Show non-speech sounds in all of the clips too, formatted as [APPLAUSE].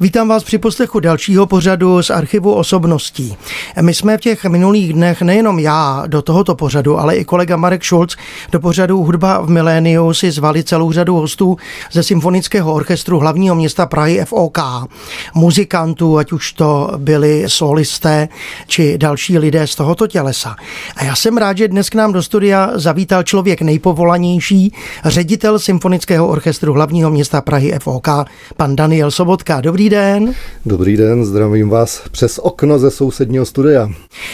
Vítám vás při poslechu dalšího pořadu z archivu osobností. My jsme v těch minulých dnech nejenom já do tohoto pořadu, ale i kolega Marek Schulz do pořadu Hudba v miléniu si zvali celou řadu hostů ze Symfonického orchestru hlavního města Prahy FOK, muzikantů, ať už to byli solisté či další lidé z tohoto tělesa. A já jsem rád, že dnes k nám do studia zavítal člověk nejpovolanější, ředitel Symfonického orchestru hlavního města Prahy FOK, pan Daniel Sobotka. Dobrý den. Dobrý den, zdravím vás přes okno ze sousedního studia.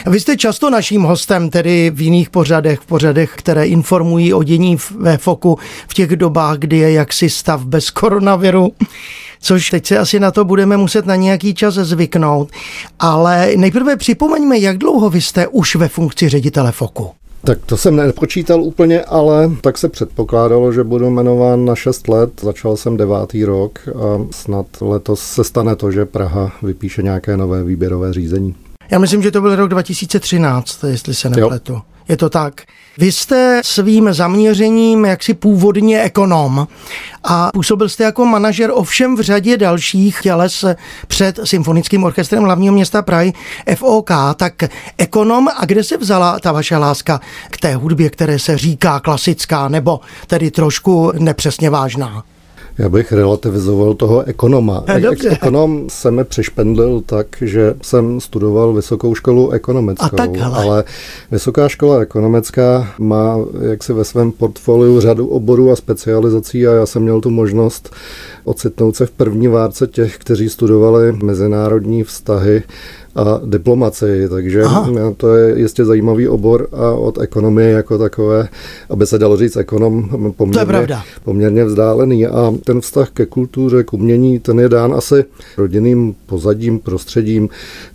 Vy jste často naším hostem, tedy v jiných pořadech, v pořadech, které informují o dění ve FOKu v těch dobách, kdy je jaksi stav bez koronaviru což teď se asi na to budeme muset na nějaký čas zvyknout. Ale nejprve připomeňme, jak dlouho vy jste už ve funkci ředitele FOKu. Tak to jsem nepočítal úplně, ale tak se předpokládalo, že budu jmenován na 6 let. Začal jsem devátý rok a snad letos se stane to, že Praha vypíše nějaké nové výběrové řízení. Já myslím, že to byl rok 2013, jestli se nepletu. Jo. Je to tak. Vy jste svým zaměřením jaksi původně ekonom a působil jste jako manažer ovšem v řadě dalších těles před Symfonickým orchestrem hlavního města Prahy FOK. Tak ekonom a kde se vzala ta vaše láska k té hudbě, které se říká klasická nebo tedy trošku nepřesně vážná? Já bych relativizoval toho ekonoma. [LAUGHS] Dobře. Ekonom se mi přešpendlil tak, že jsem studoval vysokou školu ekonomickou, ale vysoká škola ekonomická má jaksi ve svém portfoliu řadu oborů a specializací a já jsem měl tu možnost ocitnout se v první várce těch, kteří studovali mezinárodní vztahy a diplomacii, takže Aha. to je jistě zajímavý obor a od ekonomie jako takové, aby se dalo říct ekonom, poměrně, poměrně vzdálený a ten vztah ke kultuře, k umění, ten je dán asi rodinným pozadím, prostředím.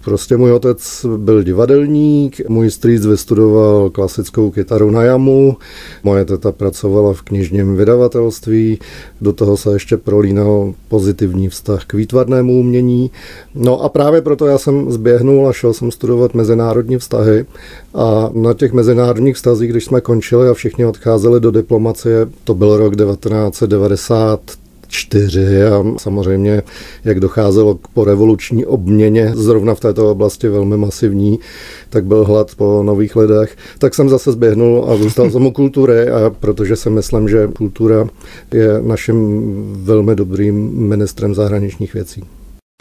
Prostě můj otec byl divadelník, můj strýc vystudoval klasickou kytaru na jamu, moje teta pracovala v knižním vydavatelství, do toho se ještě prolínal pozitivní vztah k výtvarnému umění. No a právě proto já jsem zběhl zběhnul a šel jsem studovat mezinárodní vztahy. A na těch mezinárodních vztazích, když jsme končili a všichni odcházeli do diplomacie, to byl rok 1990, čtyři a samozřejmě, jak docházelo k porevoluční obměně, zrovna v této oblasti velmi masivní, tak byl hlad po nových lidech, tak jsem zase zběhnul a zůstal jsem u kultury, a protože si myslím, že kultura je naším velmi dobrým ministrem zahraničních věcí.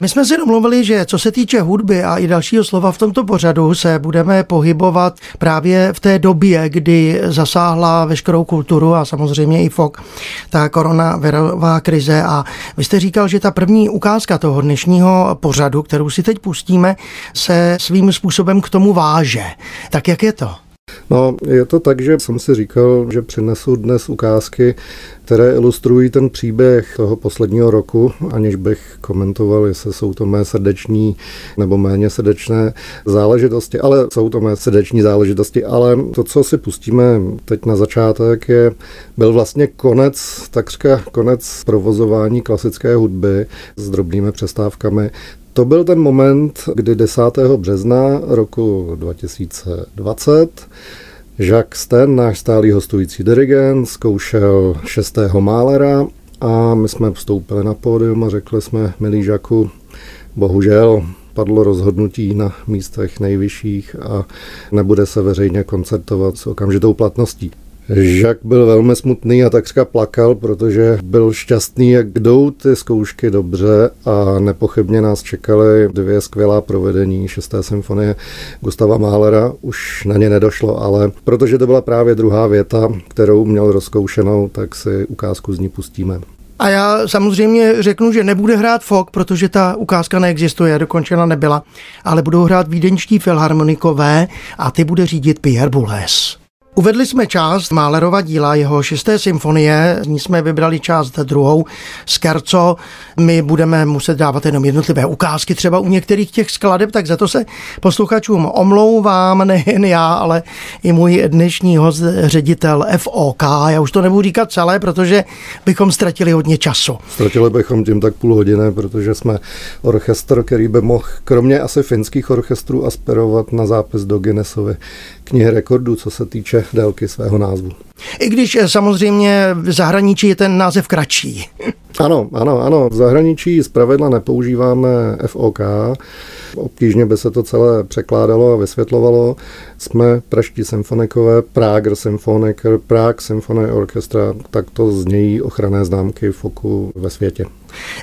My jsme si domluvili, že co se týče hudby a i dalšího slova v tomto pořadu se budeme pohybovat právě v té době, kdy zasáhla veškerou kulturu a samozřejmě i FOK, ta koronavirová krize. A vy jste říkal, že ta první ukázka toho dnešního pořadu, kterou si teď pustíme, se svým způsobem k tomu váže. Tak jak je to? No, je to tak, že jsem si říkal, že přinesu dnes ukázky, které ilustrují ten příběh toho posledního roku, aniž bych komentoval, jestli jsou to mé srdeční nebo méně srdečné záležitosti, ale jsou to mé srdeční záležitosti, ale to, co si pustíme teď na začátek, je, byl vlastně konec, takřka konec provozování klasické hudby s drobnými přestávkami. To byl ten moment, kdy 10. března roku 2020 Jacques Sten, náš stálý hostující dirigent, zkoušel šestého Málera a my jsme vstoupili na pódium a řekli jsme, milý Žaku, bohužel padlo rozhodnutí na místech nejvyšších a nebude se veřejně koncertovat s okamžitou platností. Žak byl velmi smutný a takřka plakal, protože byl šťastný, jak jdou ty zkoušky dobře a nepochybně nás čekaly dvě skvělá provedení šesté symfonie Gustava Mahlera. Už na ně nedošlo, ale protože to byla právě druhá věta, kterou měl rozkoušenou, tak si ukázku z ní pustíme. A já samozřejmě řeknu, že nebude hrát Fok, protože ta ukázka neexistuje, dokončena nebyla, ale budou hrát vídeňští filharmonikové a ty bude řídit Pierre Boulez. Uvedli jsme část Málerova díla, jeho šesté symfonie, z ní jsme vybrali část druhou, Skerco. My budeme muset dávat jenom jednotlivé ukázky třeba u některých těch skladeb, tak za to se posluchačům omlouvám, nejen já, ale i můj dnešní host, ředitel FOK. Já už to nebudu říkat celé, protože bychom ztratili hodně času. Ztratili bychom tím tak půl hodiny, protože jsme orchestr, který by mohl, kromě asi finských orchestrů, aspirovat na zápis do Guinnessovy knihy rekordů, co se týče délky svého názvu. I když eh, samozřejmě v zahraničí je ten název kratší. [LAUGHS] Ano, ano, ano. V zahraničí zpravidla nepoužíváme FOK. Obtížně by se to celé překládalo a vysvětlovalo. Jsme praští symfonikové, Prager Symfoniker, Prague Symphony Orchestra, tak to znějí ochranné známky FOKu ve světě.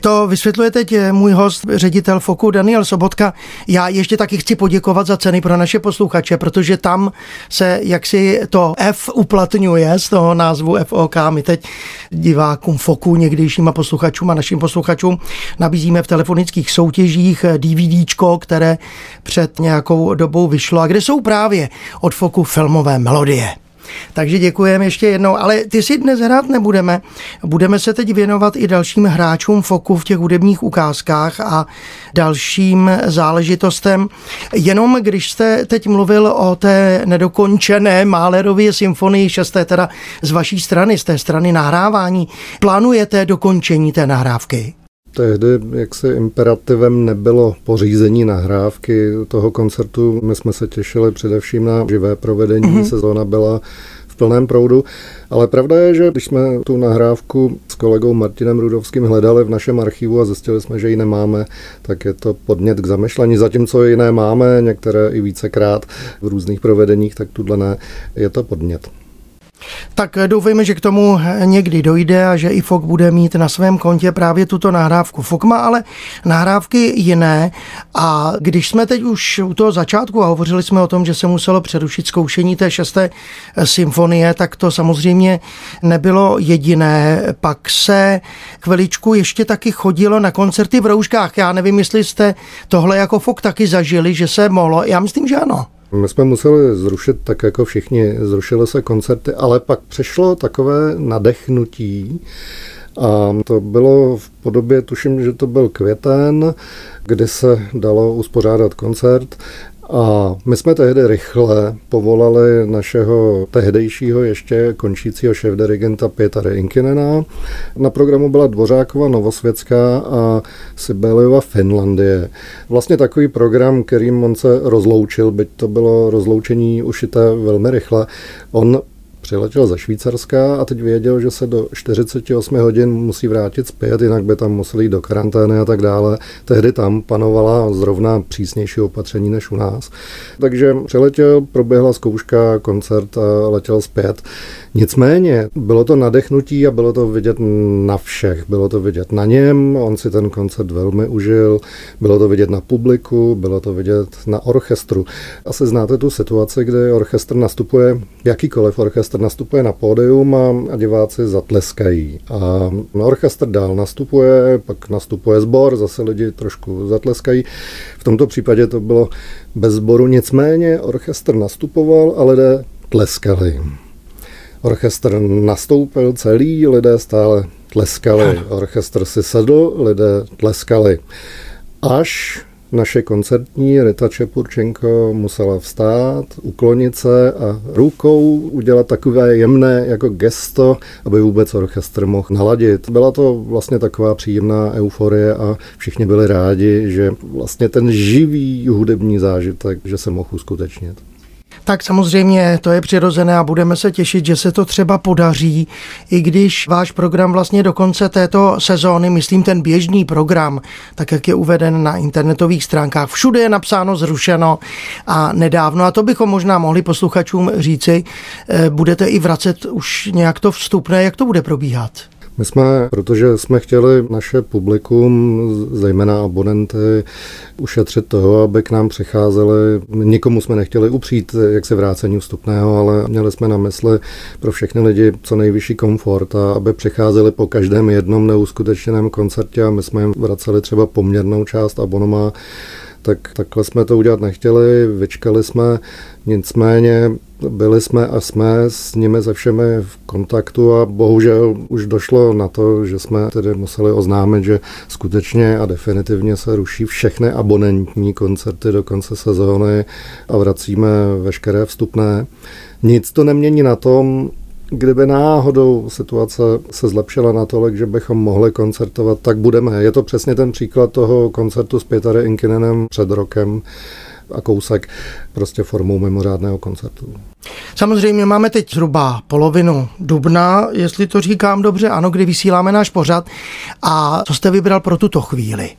To vysvětluje teď eh, můj host, ředitel FOKu Daniel Sobotka. Já ještě taky chci poděkovat za ceny pro naše posluchače, protože tam se jaksi to F uplatňuje z toho názvu FOK. My teď divákům FOKu, někdejším a posluchačům a našim posluchačům nabízíme v telefonických soutěžích eh, DVDčko, které před nějakou dobou vyšlo a kde jsou právě od FOKu filmové melodie. Takže děkujeme ještě jednou, ale ty si dnes hrát nebudeme. Budeme se teď věnovat i dalším hráčům Foku v těch hudebních ukázkách a dalším záležitostem. Jenom když jste teď mluvil o té nedokončené Málerově symfonii 6. teda z vaší strany, z té strany nahrávání, plánujete dokončení té nahrávky? Tehdy jaksi imperativem nebylo pořízení nahrávky toho koncertu. My jsme se těšili především na živé provedení. Mm-hmm. Sezóna byla v plném proudu. Ale pravda je, že když jsme tu nahrávku s kolegou Martinem Rudovským hledali v našem archivu a zjistili jsme, že ji nemáme, tak je to podnět k zamešlení. Zatímco jiné máme, některé i vícekrát v různých provedeních, tak tuhle ne, je to podnět. Tak doufejme, že k tomu někdy dojde a že i FOK bude mít na svém kontě právě tuto nahrávku. FOK má ale nahrávky jiné a když jsme teď už u toho začátku a hovořili jsme o tom, že se muselo přerušit zkoušení té šesté symfonie, tak to samozřejmě nebylo jediné. Pak se chviličku ještě taky chodilo na koncerty v rouškách. Já nevím, jestli jste tohle jako FOK taky zažili, že se mohlo. Já myslím, že ano. My jsme museli zrušit tak jako všichni, zrušily se koncerty, ale pak přešlo takové nadechnutí, a to bylo v podobě, tuším, že to byl květen, kdy se dalo uspořádat koncert a my jsme tehdy rychle povolali našeho tehdejšího ještě končícího šéf-dirigenta Pěta Inkinena. Na programu byla Dvořákova Novosvětská a Sibeliova Finlandie. Vlastně takový program, kterým on se rozloučil, byť to bylo rozloučení ušité velmi rychle. On přiletěl ze Švýcarska a teď věděl, že se do 48 hodin musí vrátit zpět, jinak by tam museli jít do karantény a tak dále. Tehdy tam panovala zrovna přísnější opatření než u nás. Takže přiletěl, proběhla zkouška, koncert a letěl zpět. Nicméně bylo to nadechnutí a bylo to vidět na všech. Bylo to vidět na něm, on si ten koncert velmi užil, bylo to vidět na publiku, bylo to vidět na orchestru. Asi znáte tu situaci, kdy orchestr nastupuje, jakýkoliv orchestr nastupuje na pódium a, a diváci zatleskají. A orchestr dál nastupuje, pak nastupuje sbor, zase lidi trošku zatleskají. V tomto případě to bylo bez sboru, nicméně orchestr nastupoval a lidé tleskali. Orchestr nastoupil celý, lidé stále tleskali. Orchestr si sedl, lidé tleskali. Až naše koncertní Rita Čepurčenko musela vstát, uklonit se a rukou udělat takové jemné jako gesto, aby vůbec orchestr mohl naladit. Byla to vlastně taková příjemná euforie a všichni byli rádi, že vlastně ten živý hudební zážitek, že se mohl uskutečnit. Tak samozřejmě to je přirozené a budeme se těšit, že se to třeba podaří, i když váš program vlastně do konce této sezóny, myslím ten běžný program, tak jak je uveden na internetových stránkách, všude je napsáno zrušeno a nedávno, a to bychom možná mohli posluchačům říci, eh, budete i vracet už nějak to vstupné, jak to bude probíhat? My jsme, protože jsme chtěli naše publikum, zejména abonenty, ušetřit toho, aby k nám přicházeli. Nikomu jsme nechtěli upřít jak se vrácení vstupného, ale měli jsme na mysli pro všechny lidi co nejvyšší komfort a aby přicházeli po každém jednom neuskutečněném koncertě a my jsme jim vraceli třeba poměrnou část abonoma tak takhle jsme to udělat nechtěli, vyčkali jsme, nicméně byli jsme a jsme s nimi se všemi v kontaktu a bohužel už došlo na to, že jsme tedy museli oznámit, že skutečně a definitivně se ruší všechny abonentní koncerty do konce sezóny a vracíme veškeré vstupné. Nic to nemění na tom, Kdyby náhodou situace se zlepšila natolik, že bychom mohli koncertovat, tak budeme. Je to přesně ten příklad toho koncertu s Pětary Inkinenem před rokem a kousek prostě formou mimořádného koncertu. Samozřejmě máme teď zhruba polovinu dubna, jestli to říkám dobře, ano, kdy vysíláme náš pořad. A co jste vybral pro tuto chvíli?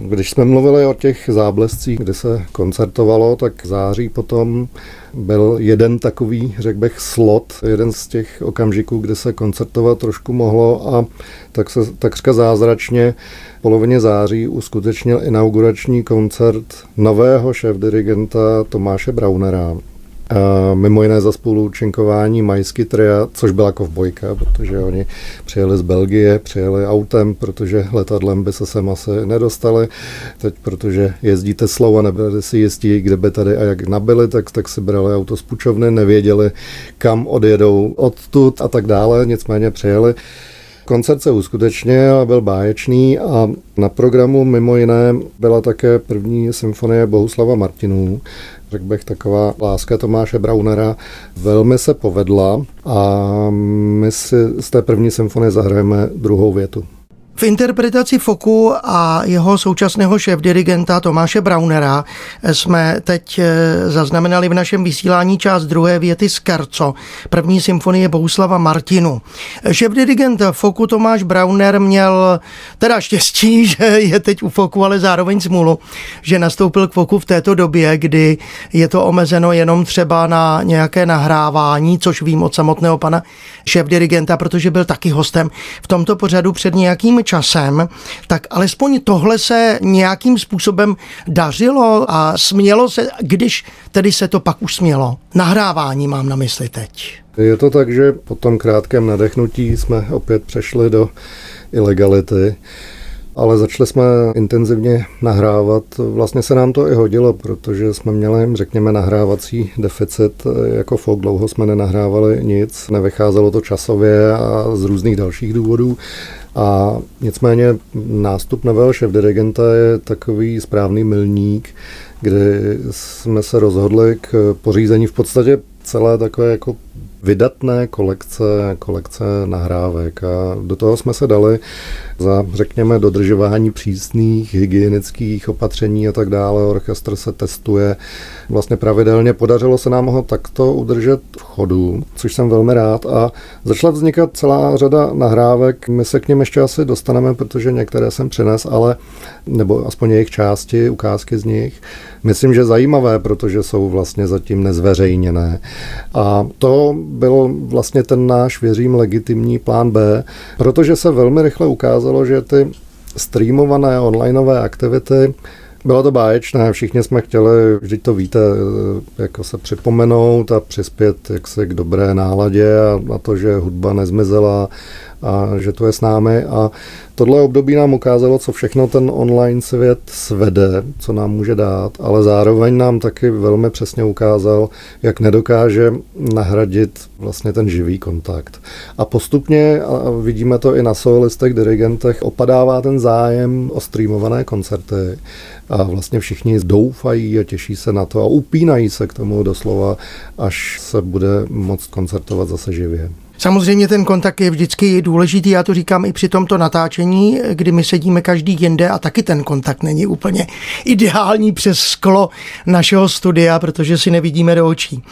Když jsme mluvili o těch záblescích, kde se koncertovalo, tak září potom byl jeden takový, řekl bych, slot, jeden z těch okamžiků, kde se koncertovat trošku mohlo a tak se takřka zázračně v polovině září uskutečnil inaugurační koncert nového šéf-dirigenta Tomáše Braunera. A mimo jiné za spoluúčinkování Majsky Tria, což byla kovbojka, protože oni přijeli z Belgie, přijeli autem, protože letadlem by se sem asi nedostali. Teď, protože jezdí Teslou a nebyli si jistí, kde by tady a jak nabili, tak, tak si brali auto z půjčovny, nevěděli, kam odjedou odtud a tak dále, nicméně přijeli. Koncert se uskutečnil a byl báječný a na programu mimo jiné byla také první symfonie Bohuslava Martinů, řekl bych, taková láska Tomáše Braunera velmi se povedla a my si z té první symfonie zahrajeme druhou větu. V interpretaci Foku a jeho současného šéf-dirigenta Tomáše Braunera jsme teď eh, zaznamenali v našem vysílání část druhé věty z Kerco, první symfonie Bouslava Martinu. Šéf-dirigent Foku Tomáš Brauner měl teda štěstí, [LAUGHS] že je teď u Foku, ale zároveň smůlu, že nastoupil k Foku v této době, kdy je to omezeno jenom třeba na nějaké nahrávání, což vím od samotného pana šéf-dirigenta, protože byl taky hostem v tomto pořadu před nějakým časem, tak alespoň tohle se nějakým způsobem dařilo a smělo se, když tedy se to pak už smělo. Nahrávání mám na mysli teď. Je to tak, že po tom krátkém nadechnutí jsme opět přešli do ilegality ale začali jsme intenzivně nahrávat. Vlastně se nám to i hodilo, protože jsme měli, řekněme, nahrávací deficit. Jako folk dlouho jsme nenahrávali nic, nevycházelo to časově a z různých dalších důvodů. A nicméně nástup nového šéf-dirigenta je takový správný milník, kdy jsme se rozhodli k pořízení v podstatě celé takové jako vydatné kolekce, kolekce nahrávek a do toho jsme se dali za, řekněme, dodržování přísných hygienických opatření a tak dále. Orchestr se testuje vlastně pravidelně. Podařilo se nám ho takto udržet v chodu, což jsem velmi rád a začala vznikat celá řada nahrávek. My se k něm ještě asi dostaneme, protože některé jsem přines, ale nebo aspoň jejich části, ukázky z nich. Myslím, že zajímavé, protože jsou vlastně zatím nezveřejněné. A to byl vlastně ten náš, věřím, legitimní plán B, protože se velmi rychle ukázalo, že ty streamované onlineové aktivity bylo to báječné, všichni jsme chtěli, vždyť to víte, jako se připomenout a přispět jaksi k dobré náladě a na to, že hudba nezmizela a že to je s námi a tohle období nám ukázalo, co všechno ten online svět svede, co nám může dát, ale zároveň nám taky velmi přesně ukázal, jak nedokáže nahradit vlastně ten živý kontakt. A postupně, a vidíme to i na solistech, dirigentech, opadává ten zájem o streamované koncerty a vlastně všichni doufají a těší se na to a upínají se k tomu doslova, až se bude moct koncertovat zase živě. Samozřejmě ten kontakt je vždycky důležitý, já to říkám i při tomto natáčení, kdy my sedíme každý jinde a taky ten kontakt není úplně ideální přes sklo našeho studia, protože si nevidíme do očí.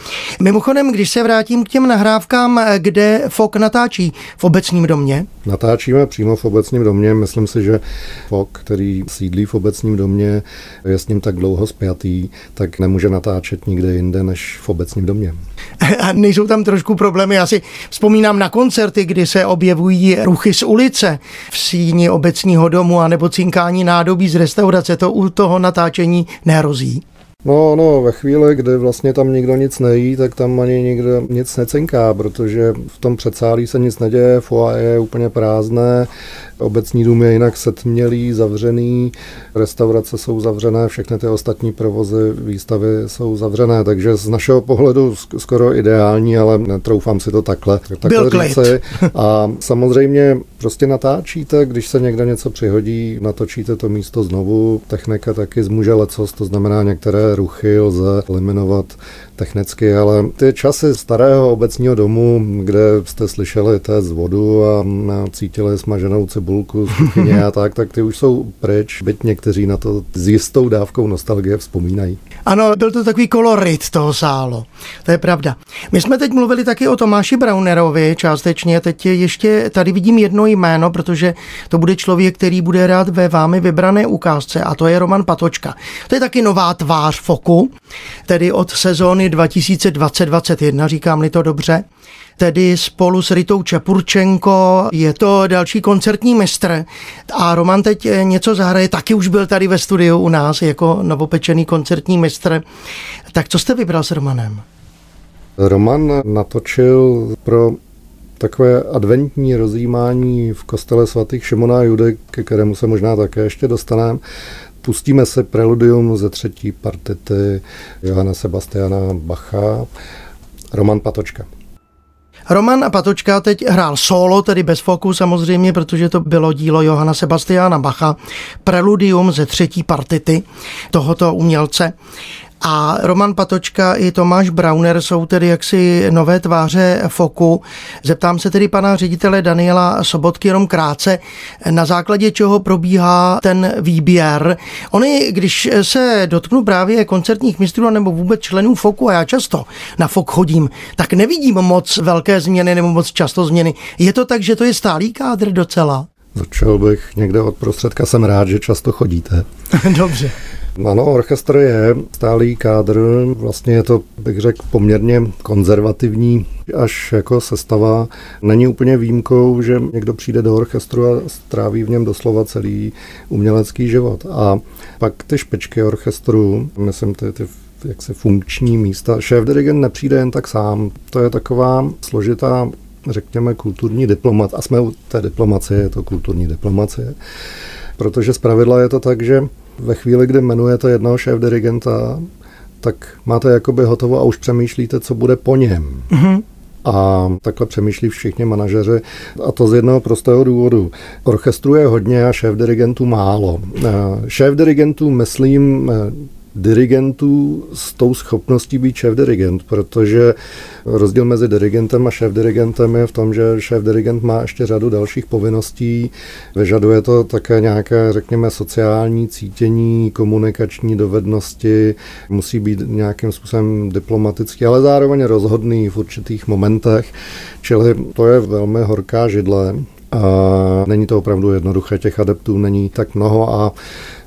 Mimochodem, když se vrátím k těm nahrávkám, kde FOK natáčí v obecním domě? Natáčíme přímo v obecním domě. Myslím si, že FOK, který sídlí v obecním domě, je s ním tak dlouho spjatý, tak nemůže natáčet nikde jinde než v obecním domě. [LAUGHS] A nejsou tam trošku problémy. Já si vzpomínám na koncerty, kdy se objevují ruchy z ulice v síni obecního domu a nebo cinkání nádobí z restaurace. To u toho natáčení nehrozí. No, no, ve chvíli, kdy vlastně tam nikdo nic nejí, tak tam ani nikdo nic necinká, protože v tom předsálí se nic neděje, foa je úplně prázdné, obecní dům je jinak setmělý, zavřený, restaurace jsou zavřené, všechny ty ostatní provozy, výstavy jsou zavřené, takže z našeho pohledu skoro ideální, ale netroufám si to takhle, takhle Byl říci. A samozřejmě prostě natáčíte, když se někde něco přihodí, natočíte to místo znovu, technika taky zmůže lecos, to znamená některé ruchy lze eliminovat technicky, ale ty časy starého obecního domu, kde jste slyšeli té z vodu a cítili smaženou cibulku z kuchyně [LAUGHS] a tak, tak ty už jsou pryč, byť někteří na to s jistou dávkou nostalgie vzpomínají. Ano, byl to takový kolorit toho sálu, to je pravda. My jsme teď mluvili taky o Tomáši Braunerovi částečně, teď ještě tady vidím jedno jméno, protože to bude člověk, který bude rád ve vámi vybrané ukázce a to je Roman Patočka. To je taky nová tvář Foku, tedy od sezóny 2020-2021, říkám-li to dobře tedy spolu s Ritou Čepurčenko. Je to další koncertní mistr a Roman teď něco zahraje, taky už byl tady ve studiu u nás jako novopečený koncertní mistr. Tak co jste vybral s Romanem? Roman natočil pro takové adventní rozjímání v kostele svatých Šimona a Judy, ke kterému se možná také ještě dostaneme. Pustíme se preludium ze třetí partity Johana Sebastiana Bacha, Roman Patočka. Roman Patočka teď hrál solo, tedy bez foku samozřejmě, protože to bylo dílo Johana Sebastiana Bacha, preludium ze třetí partity tohoto umělce. A Roman Patočka i Tomáš Brauner jsou tedy jaksi nové tváře Foku. Zeptám se tedy pana ředitele Daniela Sobotky jenom krátce, na základě čeho probíhá ten výběr. Oni, když se dotknu právě koncertních mistrů nebo vůbec členů Foku, a já často na Fok chodím, tak nevidím moc velké změny nebo moc často změny. Je to tak, že to je stálý kádr docela? Začal bych někde od prostředka, jsem rád, že často chodíte. [LAUGHS] Dobře. Ano, orchestr je stálý kádr, vlastně je to, bych řekl, poměrně konzervativní až jako sestava. Není úplně výjimkou, že někdo přijde do orchestru a stráví v něm doslova celý umělecký život. A pak ty špičky orchestru, myslím ty, ty jaksi funkční místa. Šéf dirigent nepřijde jen tak sám. To je taková složitá řekněme, kulturní diplomat. A jsme u té diplomacie, je to kulturní diplomacie. Protože zpravidla je to tak, že ve chvíli, kdy jmenujete jednoho šéf dirigenta, tak máte jakoby hotovo a už přemýšlíte, co bude po něm. Mm-hmm. A takhle přemýšlí všichni manažeři a to z jednoho prostého důvodu. Orchestru je hodně a šéf dirigentů málo. Eh, šéf dirigentů, myslím, eh, dirigentů s tou schopností být šéf-dirigent, protože rozdíl mezi dirigentem a šéf-dirigentem je v tom, že šéf-dirigent má ještě řadu dalších povinností, vyžaduje to také nějaké, řekněme, sociální cítění, komunikační dovednosti, musí být nějakým způsobem diplomatický, ale zároveň rozhodný v určitých momentech, čili to je velmi horká židle. A není to opravdu jednoduché, těch adeptů není tak mnoho a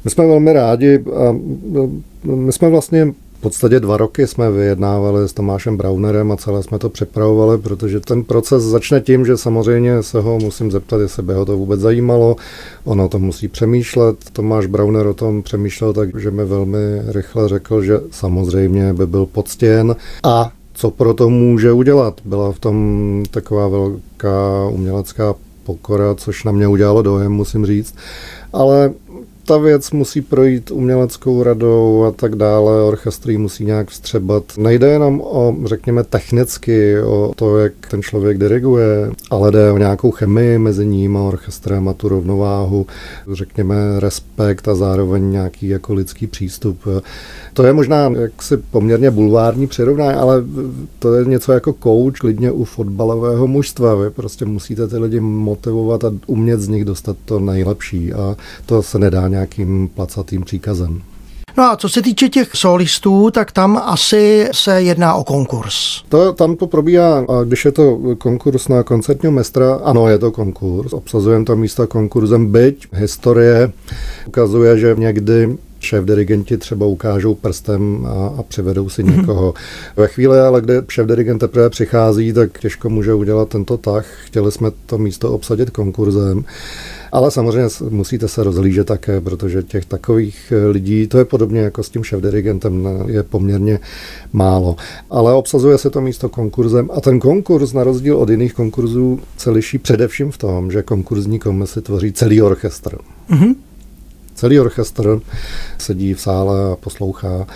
my jsme velmi rádi a my jsme vlastně v podstatě dva roky jsme vyjednávali s Tomášem Braunerem a celé jsme to připravovali, protože ten proces začne tím, že samozřejmě se ho musím zeptat, jestli by ho to vůbec zajímalo. Ono to musí přemýšlet. Tomáš Brauner o tom přemýšlel tak, že mi velmi rychle řekl, že samozřejmě by byl poctěn a co pro to může udělat. Byla v tom taková velká umělecká pokora, což na mě udělalo dojem, musím říct. Ale ta věc musí projít uměleckou radou a tak dále, orchestr musí nějak vstřebat. Nejde jenom o, řekněme, technicky, o to, jak ten člověk diriguje, ale jde o nějakou chemii mezi ním a orchestrem a tu rovnováhu, řekněme, respekt a zároveň nějaký jako lidský přístup. To je možná jaksi poměrně bulvární přirovnání, ale to je něco jako coach klidně u fotbalového mužstva. Vy prostě musíte ty lidi motivovat a umět z nich dostat to nejlepší a to se nedá nějakým placatým příkazem. No a co se týče těch solistů, tak tam asi se jedná o konkurs. To, tam to probíhá, a když je to konkurs na koncertního mestra, ano, je to konkurs, obsazujeme to místa konkurzem, byť historie ukazuje, že někdy šéf dirigenti třeba ukážou prstem a, a přivedou si [LAUGHS] někoho. Ve chvíli, ale kde šéf dirigent teprve přichází, tak těžko může udělat tento tah. Chtěli jsme to místo obsadit konkurzem. Ale samozřejmě musíte se rozhlížet také, protože těch takových eh, lidí, to je podobně jako s tím šéf-dirigentem, je poměrně málo. Ale obsazuje se to místo konkurzem a ten konkurs na rozdíl od jiných konkurzů se liší především v tom, že konkurzní komisi tvoří celý orchestr. Mm-hmm. Celý orchestr sedí v sále a poslouchá,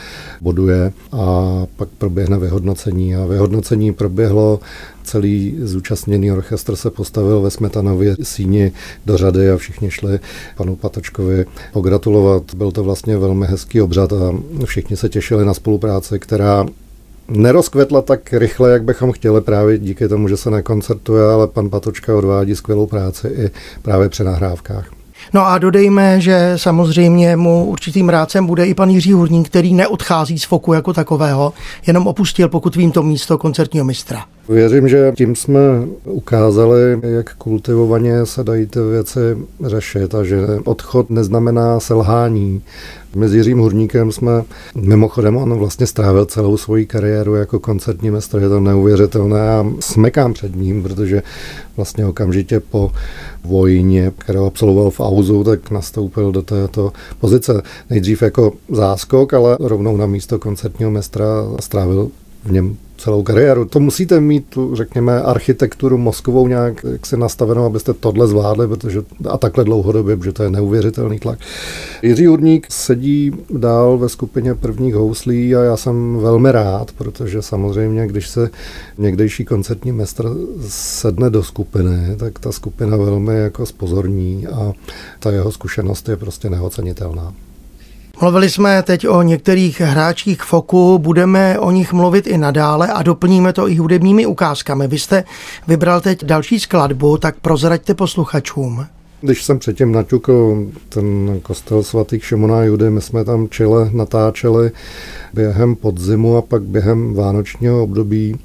boduje a pak proběhne vyhodnocení. A vyhodnocení proběhlo, celý zúčastněný orchestr se postavil ve Smetanově síni do řady a všichni šli panu Patočkovi pogratulovat. Byl to vlastně velmi hezký obřad a všichni se těšili na spolupráci, která nerozkvetla tak rychle, jak bychom chtěli právě díky tomu, že se nekoncertuje, ale pan Patočka odvádí skvělou práci i právě při nahrávkách. No a dodejme, že samozřejmě mu určitým rádcem bude i pan Jiří Hurník, který neodchází z foku jako takového, jenom opustil, pokud vím, to místo koncertního mistra. Věřím, že tím jsme ukázali, jak kultivovaně se dají ty věci řešit a že odchod neznamená selhání. My s Jiřím Hurníkem jsme, mimochodem on vlastně strávil celou svoji kariéru jako koncertní mistr, je to neuvěřitelné a smekám před ním, protože vlastně okamžitě po vojně, kterou absolvoval v Auzu, tak nastoupil do této pozice. Nejdřív jako záskok, ale rovnou na místo koncertního mistra strávil v něm celou kariéru. To musíte mít tu, řekněme, architekturu mozkovou nějak jak si nastavenou, abyste tohle zvládli, protože a takhle dlouhodobě, protože to je neuvěřitelný tlak. Jiří Urník sedí dál ve skupině prvních houslí a já jsem velmi rád, protože samozřejmě, když se někdejší koncertní mistr sedne do skupiny, tak ta skupina velmi jako spozorní a ta jeho zkušenost je prostě neocenitelná. Mluvili jsme teď o některých hráčích Foku, budeme o nich mluvit i nadále a doplníme to i hudebními ukázkami. Vy jste vybral teď další skladbu, tak prozraďte posluchačům. Když jsem předtím naťukl ten kostel svatých Šimona Judy, my jsme tam čile natáčeli během podzimu a pak během vánočního období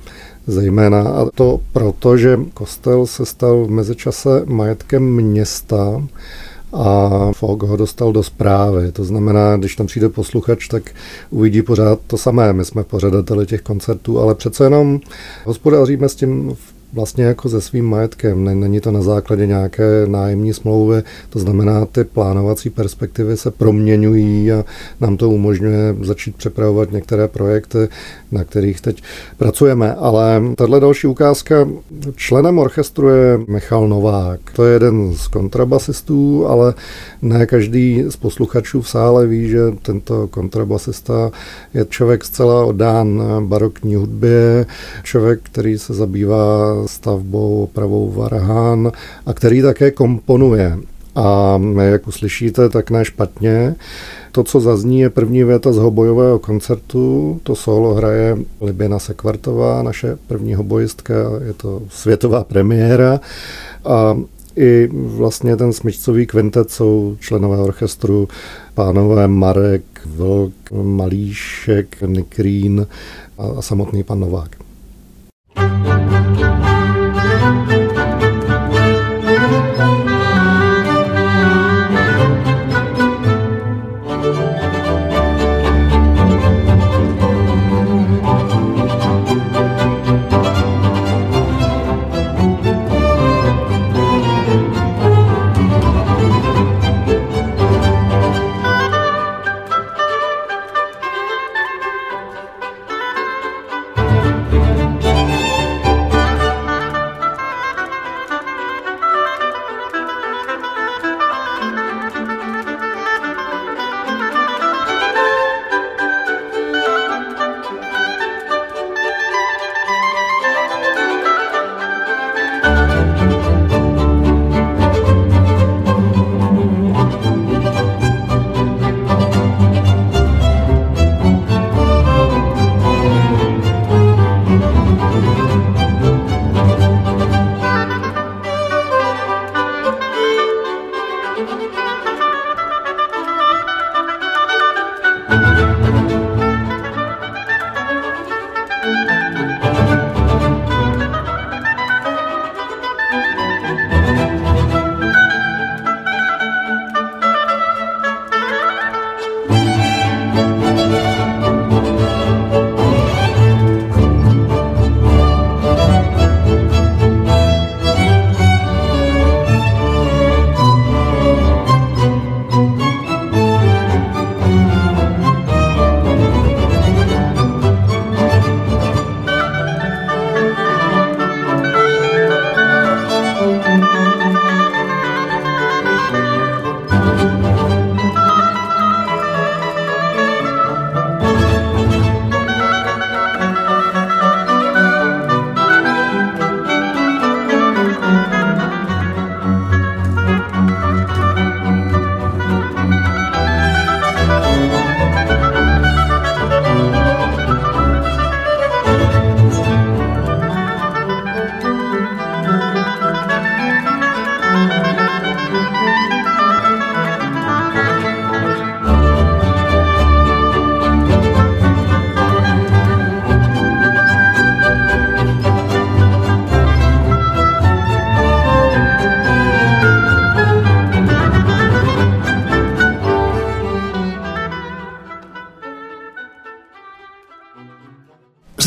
zejména. A to proto, že kostel se stal v mezičase majetkem města a Fogg ho dostal do zprávy. To znamená, když tam přijde posluchač, tak uvidí pořád to samé. My jsme pořadateli těch koncertů, ale přece jenom hospodaříme s tím v vlastně jako se svým majetkem. Není to na základě nějaké nájemní smlouvy, to znamená, ty plánovací perspektivy se proměňují a nám to umožňuje začít přepravovat některé projekty, na kterých teď pracujeme. Ale tahle další ukázka, členem orchestru je Michal Novák. To je jeden z kontrabasistů, ale ne každý z posluchačů v sále ví, že tento kontrabasista je člověk zcela oddán barokní hudbě, člověk, který se zabývá stavbou, opravou varhán a který také komponuje. A jak uslyšíte, tak ne špatně. To, co zazní, je první věta z hobojového koncertu. To solo hraje Liběna Sekvartová, naše první hobojistka. Je to světová premiéra. A i vlastně ten smyčcový kvintet jsou členové orchestru, pánové Marek, Vlk, Malíšek, Nikrín a, a samotný pan Novák. thank you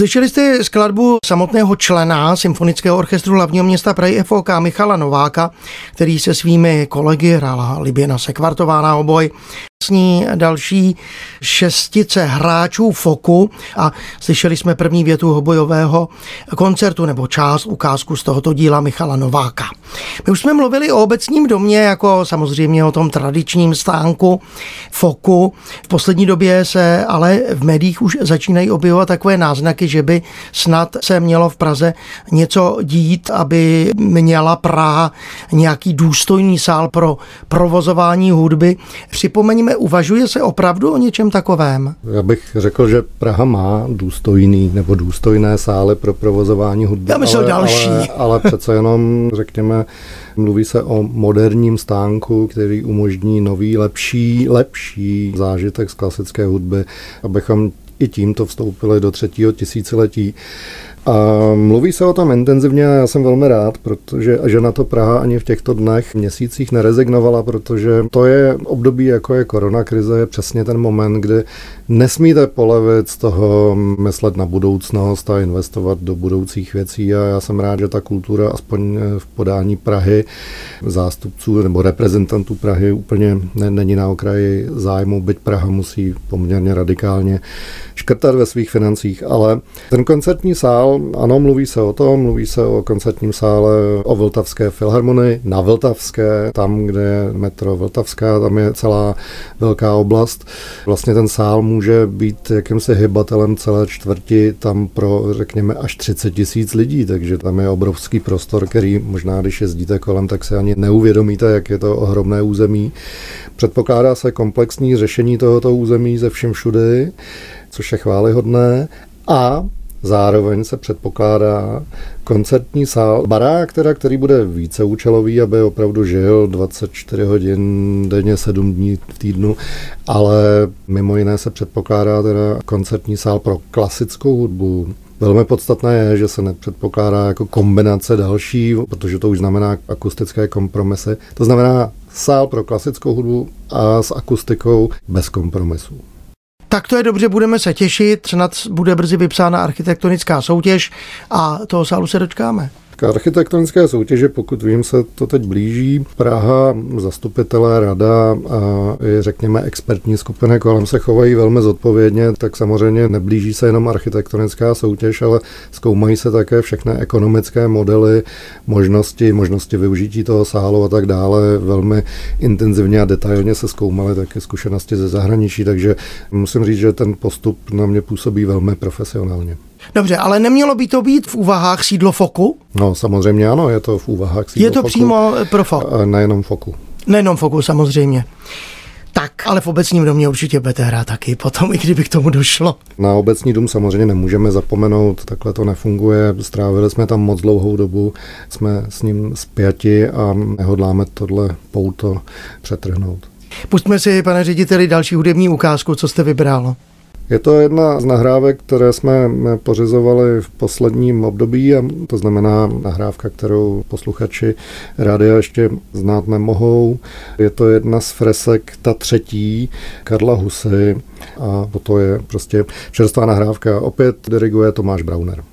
Slyšeli jste skladbu samotného člena Symfonického orchestru hlavního města Prahy FOK Michala Nováka, který se svými kolegy hrála Liběna Sekvartová na oboj, ní další šestice hráčů Foku a slyšeli jsme první větu hobojového koncertu nebo část ukázku z tohoto díla Michala Nováka. My už jsme mluvili o obecním domě jako samozřejmě o tom tradičním stánku Foku. V poslední době se ale v médiích už začínají objevovat takové náznaky, že by snad se mělo v Praze něco dít, aby měla Praha nějaký důstojný sál pro provozování hudby. Připomeňme Uvažuje se opravdu o něčem takovém? Já bych řekl, že Praha má důstojný nebo důstojné sály pro provozování hudby. Já myslím ale, další. Ale, ale přece jenom, řekněme, mluví se o moderním stánku, který umožní nový, lepší, lepší zážitek z klasické hudby, abychom i tímto vstoupili do třetího tisíciletí. A mluví se o tom intenzivně a já jsem velmi rád, protože že na to Praha ani v těchto dnech, měsících nerezignovala, protože to je období, jako je korona krize, je přesně ten moment, kdy nesmíte polevit z toho myslet na budoucnost a investovat do budoucích věcí. A já jsem rád, že ta kultura aspoň v podání Prahy, zástupců nebo reprezentantů Prahy úplně ne, není na okraji zájmu, byť Praha musí poměrně radikálně škrtat ve svých financích, ale ten koncertní sál, ano, mluví se o tom, mluví se o koncertním sále o Vltavské filharmonii, na Vltavské, tam, kde je metro Vltavská, tam je celá velká oblast. Vlastně ten sál může být jakýmsi hybatelem celé čtvrti, tam pro, řekněme, až 30 tisíc lidí, takže tam je obrovský prostor, který možná, když jezdíte kolem, tak se ani neuvědomíte, jak je to ohromné území. Předpokládá se komplexní řešení tohoto území ze všem všudy což je chválihodné. A Zároveň se předpokládá koncertní sál, barák, teda, který bude víceúčelový, aby opravdu žil 24 hodin denně, 7 dní v týdnu, ale mimo jiné se předpokládá teda koncertní sál pro klasickou hudbu, Velmi podstatné je, že se nepředpokládá jako kombinace další, protože to už znamená akustické kompromisy. To znamená sál pro klasickou hudbu a s akustikou bez kompromisů. Tak to je dobře, budeme se těšit, snad bude brzy vypsána architektonická soutěž a toho sálu se dočkáme. Architektonické soutěže, pokud vím, se to teď blíží. Praha, zastupitelé, rada a i řekněme expertní skupiny kolem se chovají velmi zodpovědně, tak samozřejmě neblíží se jenom architektonická soutěž, ale zkoumají se také všechny ekonomické modely, možnosti, možnosti využití toho sálu a tak dále. Velmi intenzivně a detailně se zkoumaly také zkušenosti ze zahraničí, takže musím říct, že ten postup na mě působí velmi profesionálně. Dobře, ale nemělo by to být v úvahách sídlo Foku? No samozřejmě ano, je to v úvahách sídlo Je to Foku. přímo pro Foku? Nejenom Foku. Nejenom Foku, samozřejmě. Tak, ale v obecním domě určitě budete hrát taky potom, i kdyby k tomu došlo. Na obecní dům samozřejmě nemůžeme zapomenout, takhle to nefunguje. Strávili jsme tam moc dlouhou dobu, jsme s ním zpěti a nehodláme tohle pouto přetrhnout. Pustme si, pane řediteli, další hudební ukázku, co jste vybral. Je to jedna z nahrávek, které jsme pořizovali v posledním období, a to znamená nahrávka, kterou posluchači rádia ještě znát nemohou. Je to jedna z fresek, ta třetí, Karla Husy a to je prostě čerstvá nahrávka. Opět diriguje Tomáš Brauner.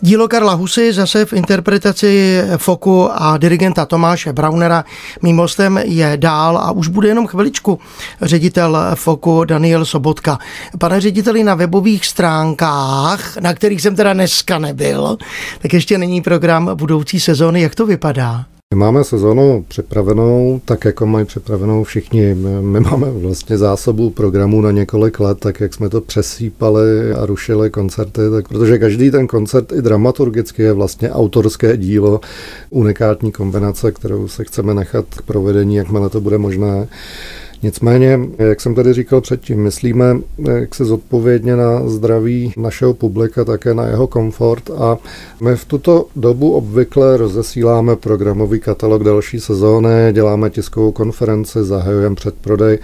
Dílo Karla Husy zase v interpretaci Foku a dirigenta Tomáše Braunera. Mým hostem je dál a už bude jenom chviličku ředitel Foku Daniel Sobotka. Pane řediteli, na webových stránkách, na kterých jsem teda dneska nebyl, tak ještě není program budoucí sezóny. Jak to vypadá? My máme sezonu připravenou, tak jako mají připravenou všichni. My máme vlastně zásobu programů na několik let, tak jak jsme to přesýpali a rušili koncerty, tak protože každý ten koncert i dramaturgicky je vlastně autorské dílo, unikátní kombinace, kterou se chceme nechat k provedení, jakmile to bude možné. Nicméně, jak jsem tady říkal předtím, myslíme jak se zodpovědně na zdraví našeho publika, také na jeho komfort a my v tuto dobu obvykle rozesíláme programový katalog další sezóny, děláme tiskovou konferenci, zahajujeme předprodej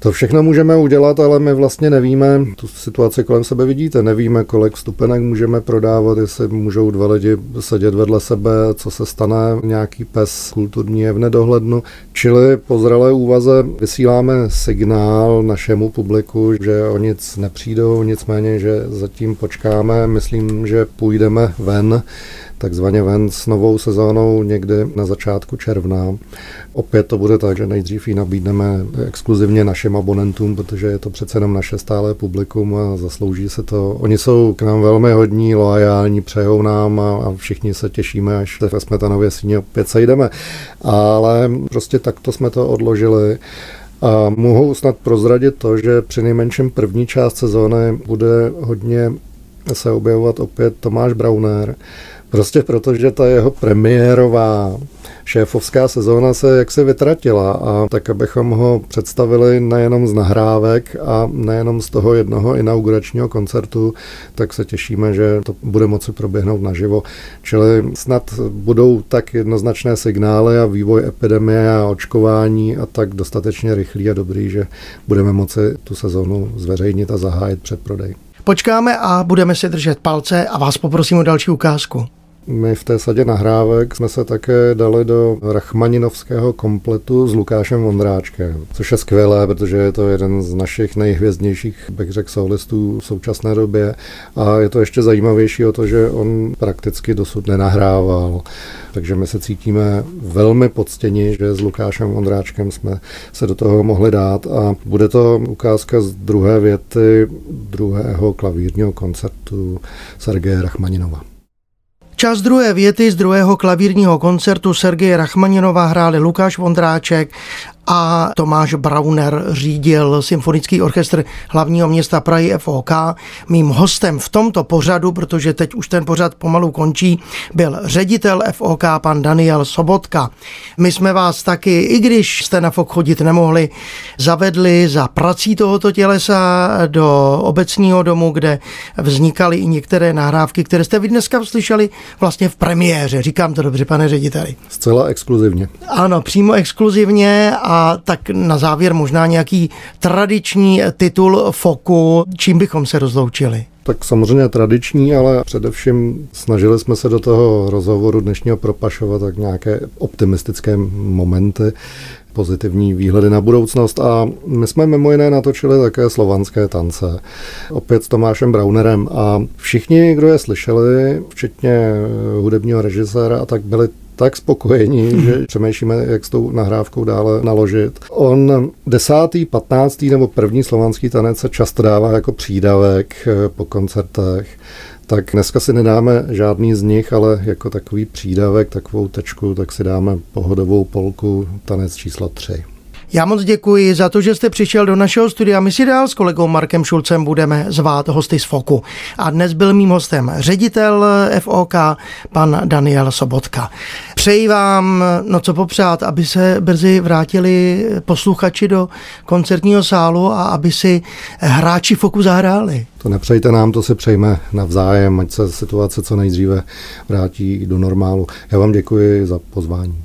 To všechno můžeme udělat, ale my vlastně nevíme, tu situaci kolem sebe vidíte, nevíme, kolik vstupenek můžeme prodávat, jestli můžou dva lidi sedět vedle sebe, co se stane, nějaký pes kulturní je v nedohlednu. Čili po zralé úvaze vysíláme signál našemu publiku, že o nic nepřijdou, nicméně, že zatím počkáme, myslím, že půjdeme ven takzvaně ven s novou sezónou někdy na začátku června. Opět to bude tak, že nejdřív ji nabídneme exkluzivně našim abonentům, protože je to přece jenom naše stále publikum a zaslouží se to. Oni jsou k nám velmi hodní, loajální, přejou nám a, a všichni se těšíme, až ve Smetanově síně opět sejdeme. Ale prostě takto jsme to odložili. A mohu snad prozradit to, že při nejmenším první část sezóny bude hodně se objevovat opět Tomáš Brauner, Prostě protože ta jeho premiérová šéfovská sezóna se jaksi vytratila a tak, abychom ho představili nejenom z nahrávek a nejenom z toho jednoho inauguračního koncertu, tak se těšíme, že to bude moci proběhnout naživo. Čili snad budou tak jednoznačné signály a vývoj epidemie a očkování a tak dostatečně rychlý a dobrý, že budeme moci tu sezónu zveřejnit a zahájit předprodej. Počkáme a budeme si držet palce a vás poprosím o další ukázku. My v té sadě nahrávek jsme se také dali do Rachmaninovského kompletu s Lukášem Vondráčkem, což je skvělé, protože je to jeden z našich nejhvězdnějších, bych řekl, solistů v současné době. A je to ještě zajímavější o to, že on prakticky dosud nenahrával. Takže my se cítíme velmi poctěni, že s Lukášem Vondráčkem jsme se do toho mohli dát a bude to ukázka z druhé věty druhého klavírního koncertu Sergeje Rachmaninova. Čas druhé věty z druhého klavírního koncertu Sergeje Rachmaninova hráli Lukáš Vondráček a Tomáš Brauner řídil Symfonický orchestr hlavního města Prahy FOK. Mým hostem v tomto pořadu, protože teď už ten pořad pomalu končí, byl ředitel FOK pan Daniel Sobotka. My jsme vás taky, i když jste na FOK chodit nemohli, zavedli za prací tohoto tělesa do obecního domu, kde vznikaly i některé nahrávky, které jste vy dneska slyšeli vlastně v premiéře. Říkám to dobře, pane řediteli. Zcela exkluzivně. Ano, přímo exkluzivně a tak na závěr možná nějaký tradiční titul Foku, čím bychom se rozloučili? Tak samozřejmě tradiční, ale především snažili jsme se do toho rozhovoru dnešního propašovat tak nějaké optimistické momenty, pozitivní výhledy na budoucnost a my jsme mimo jiné natočili také slovanské tance, opět s Tomášem Braunerem a všichni, kdo je slyšeli, včetně hudebního režiséra, tak byli tak spokojení, [LAUGHS] že přemýšlíme, jak s tou nahrávkou dále naložit. On desátý, patnáctý nebo první slovanský tanec se často dává jako přídavek eh, po koncertech. Tak dneska si nedáme žádný z nich, ale jako takový přídavek, takovou tečku, tak si dáme pohodovou polku, tanec číslo 3. Já moc děkuji za to, že jste přišel do našeho studia. My si dál s kolegou Markem Šulcem budeme zvát hosty z FOKu. A dnes byl mým hostem ředitel FOK, pan Daniel Sobotka. Přeji vám, no co popřát, aby se brzy vrátili posluchači do koncertního sálu a aby si hráči FOKu zahráli. To nepřejte nám, to si přejme navzájem, ať se situace co nejdříve vrátí do normálu. Já vám děkuji za pozvání.